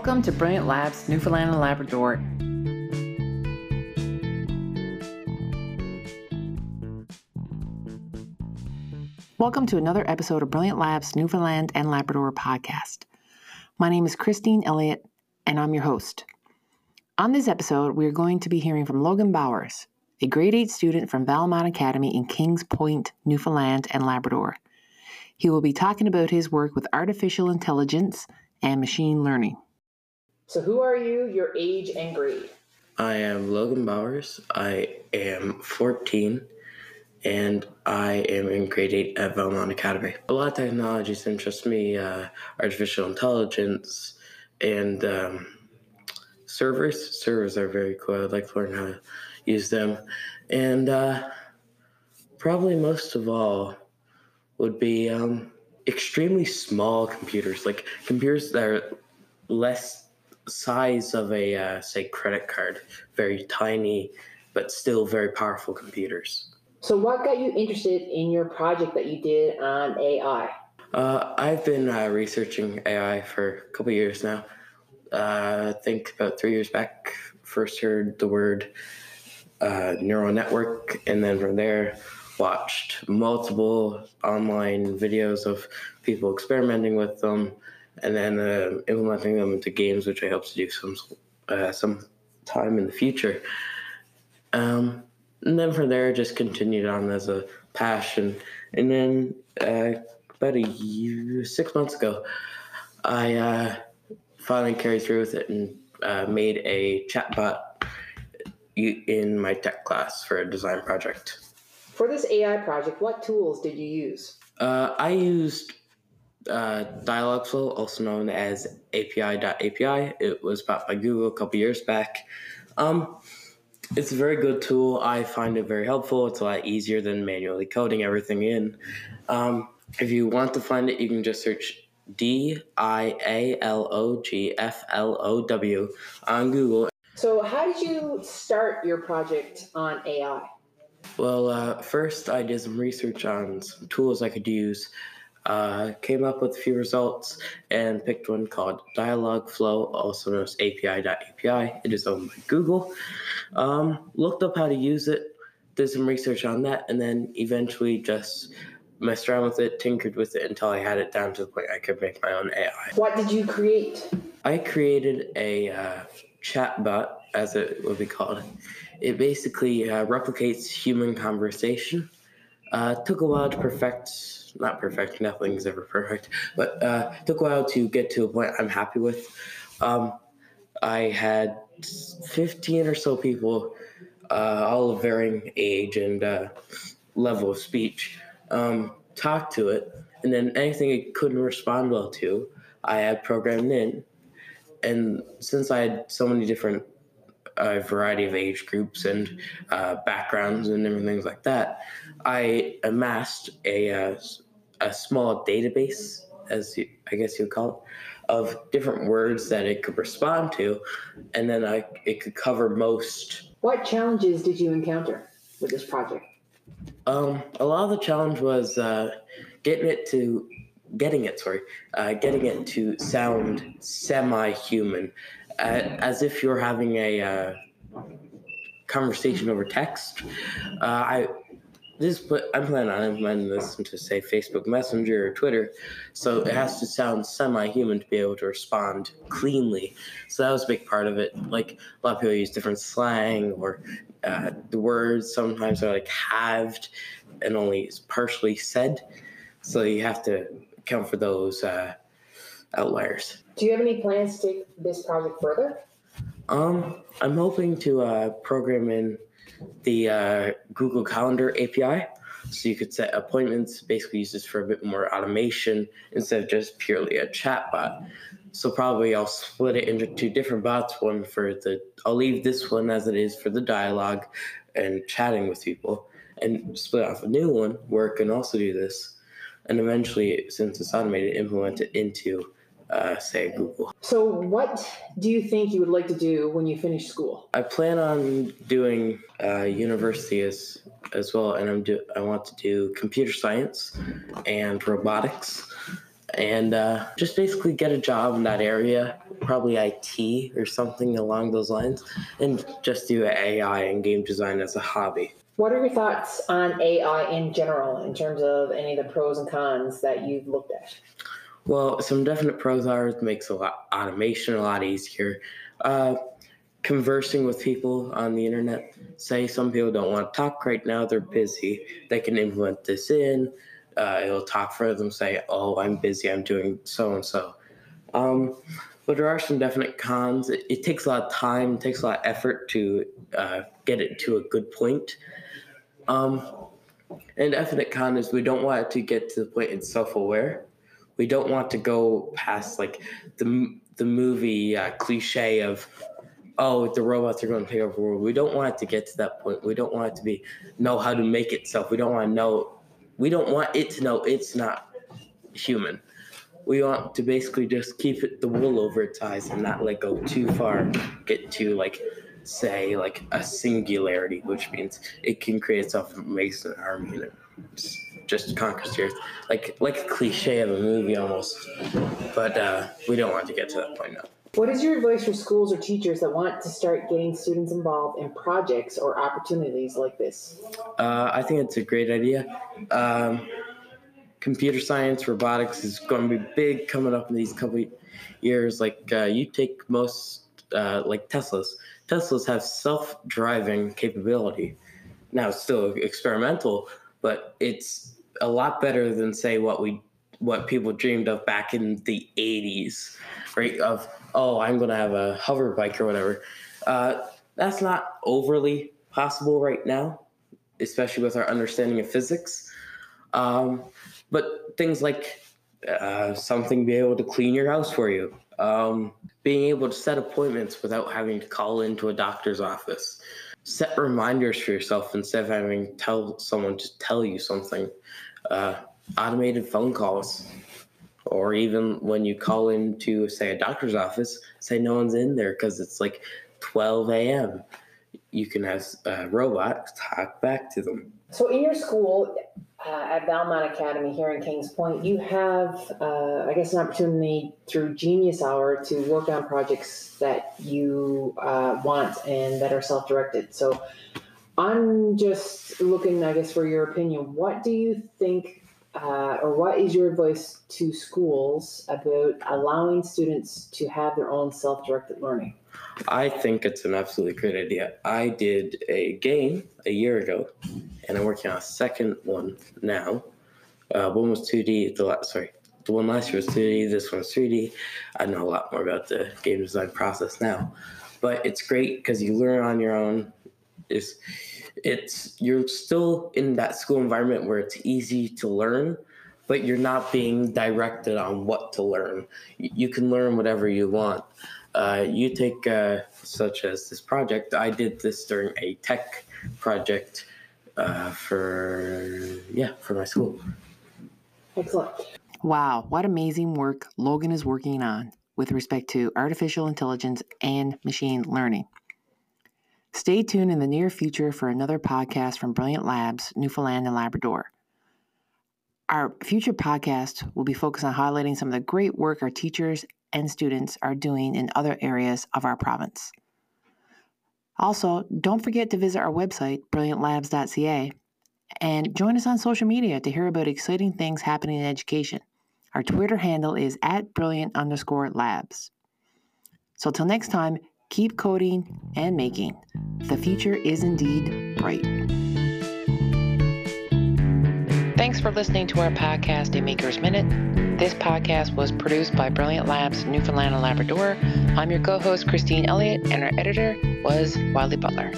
Welcome to Brilliant Labs, Newfoundland and Labrador. Welcome to another episode of Brilliant Labs, Newfoundland and Labrador podcast. My name is Christine Elliott, and I'm your host. On this episode, we are going to be hearing from Logan Bowers, a grade 8 student from Valmont Academy in Kings Point, Newfoundland and Labrador. He will be talking about his work with artificial intelligence and machine learning. So, who are you, your age, and grade? I am Logan Bowers. I am 14 and I am in grade 8 at Valmont Academy. A lot of technologies interest me uh, artificial intelligence and um, servers. Servers are very cool. I'd like to learn how to use them. And uh, probably most of all would be um, extremely small computers, like computers that are less size of a uh, say credit card, very tiny but still very powerful computers. So, what got you interested in your project that you did on AI? Uh, I've been uh, researching AI for a couple years now. Uh, I think about three years back, first heard the word uh, neural network, and then from there, watched multiple online videos of people experimenting with them and then uh, implementing them into games, which I hope to do some uh, some time in the future. Um, and then from there, just continued on as a passion. And then uh, about a year, six months ago, I uh, finally carried through with it and uh, made a chatbot in my tech class for a design project. For this AI project, what tools did you use? Uh, I used uh, Dialogflow, also known as API.AI. It was bought by Google a couple years back. Um, it's a very good tool. I find it very helpful. It's a lot easier than manually coding everything in. Um, if you want to find it, you can just search D I A L O G F L O W on Google. So, how did you start your project on AI? Well, uh, first I did some research on some tools I could use uh, came up with a few results and picked one called Dialogflow, also known as API.AI. It is owned by Google. Um, looked up how to use it, did some research on that, and then eventually just messed around with it, tinkered with it until I had it down to the point I could make my own AI. What did you create? I created a uh, chatbot, as it would be called. It basically uh, replicates human conversation. Uh, took a while to perfect not perfect. Nothing's ever perfect, but uh, took a while to get to a point I'm happy with. Um, I had 15 or so people, uh, all of varying age and uh, level of speech, um, talk to it, and then anything it couldn't respond well to, I had programmed in. And since I had so many different a variety of age groups and uh, backgrounds and different things like that, I amassed a uh, a small database, as you, I guess you'd call it, of different words that it could respond to, and then I it could cover most. What challenges did you encounter with this project? Um, a lot of the challenge was uh, getting it to getting it sorry uh, getting it to sound semi-human as if you're having a uh, conversation over text uh, i this I'm planning on implementing this into say Facebook Messenger or Twitter, so it has to sound semi-human to be able to respond cleanly. So that was a big part of it. Like a lot of people use different slang or uh, the words sometimes are like halved and only partially said, so you have to account for those uh, outliers. Do you have any plans to take this project further? Um, I'm hoping to uh, program in the uh, Google Calendar API. So you could set appointments, basically use this for a bit more automation instead of just purely a chat bot. So probably I'll split it into two different bots. One for the, I'll leave this one as it is for the dialogue and chatting with people, and split off a new one where it can also do this. And eventually, since it's automated, implement it into uh, say Google. So, what do you think you would like to do when you finish school? I plan on doing uh, university as as well, and I'm do I want to do computer science and robotics, and uh, just basically get a job in that area probably IT or something along those lines, and just do AI and game design as a hobby. What are your thoughts on AI in general, in terms of any of the pros and cons that you've looked at? Well, some definite pros are it makes a lot automation a lot easier. Uh, conversing with people on the internet. Say some people don't want to talk right now; they're busy. They can implement this in. Uh, it'll talk for them. Say, "Oh, I'm busy. I'm doing so and so." But there are some definite cons. It, it, takes a lot of time. It takes a lot of effort to uh, get it to a good point. Um, and definite con is we don't want it to get to the point it's self-aware. We don't want to go past like the the movie uh, cliche of oh the robots are going to take over the world. We don't want it to get to that point. We don't want it to be know how to make itself. We don't want to know. We don't want it to know it's not human. We want to basically just keep it the wool over its eyes and not let go too far. Get to like say like a singularity, which means it can create itself and makes an army just conquers the earth, like like a cliche of a movie almost. But uh, we don't want to get to that point now. What is your advice for schools or teachers that want to start getting students involved in projects or opportunities like this? Uh, I think it's a great idea. Um, computer science, robotics is going to be big coming up in these couple years. Like uh, you take most, uh, like Teslas. Teslas have self-driving capability. Now it's still experimental, but it's a lot better than say what we what people dreamed of back in the 80s, right? Of oh, I'm to have a hover bike or whatever. Uh, that's not overly possible right now, especially with our understanding of physics. Um, but things like uh, something be able to clean your house for you, um, being able to set appointments without having to call into a doctor's office, set reminders for yourself instead of having to tell someone to tell you something, uh, automated phone calls, or even when you call into say a doctor's office, say no one's in there because it's like 12 a.m. You can have a robot talk back to them. So in your school, uh, at Valmont Academy here in Kings Point, you have, uh, I guess, an opportunity through Genius Hour to work on projects that you uh, want and that are self directed. So I'm just looking, I guess, for your opinion. What do you think, uh, or what is your advice to schools about allowing students to have their own self directed learning? I think it's an absolutely great idea. I did a game a year ago, and I'm working on a second one now. Uh, one was 2D. The last, sorry, the one last year was 2D. This one's 3D. I know a lot more about the game design process now, but it's great because you learn on your own. Is it's you're still in that school environment where it's easy to learn, but you're not being directed on what to learn. You can learn whatever you want. Uh, you take uh, such as this project. I did this during a tech project uh, for yeah for my school. Excellent. Wow, what amazing work Logan is working on with respect to artificial intelligence and machine learning. Stay tuned in the near future for another podcast from Brilliant Labs, Newfoundland and Labrador. Our future podcast will be focused on highlighting some of the great work our teachers and students are doing in other areas of our province. Also, don't forget to visit our website, brilliantlabs.ca, and join us on social media to hear about exciting things happening in education. Our Twitter handle is at brilliant underscore labs. So, till next time, keep coding and making. The future is indeed bright. Thanks for listening to our podcast, A Maker's Minute. This podcast was produced by Brilliant Labs, Newfoundland and Labrador. I'm your co host, Christine Elliott, and our editor was Wiley Butler.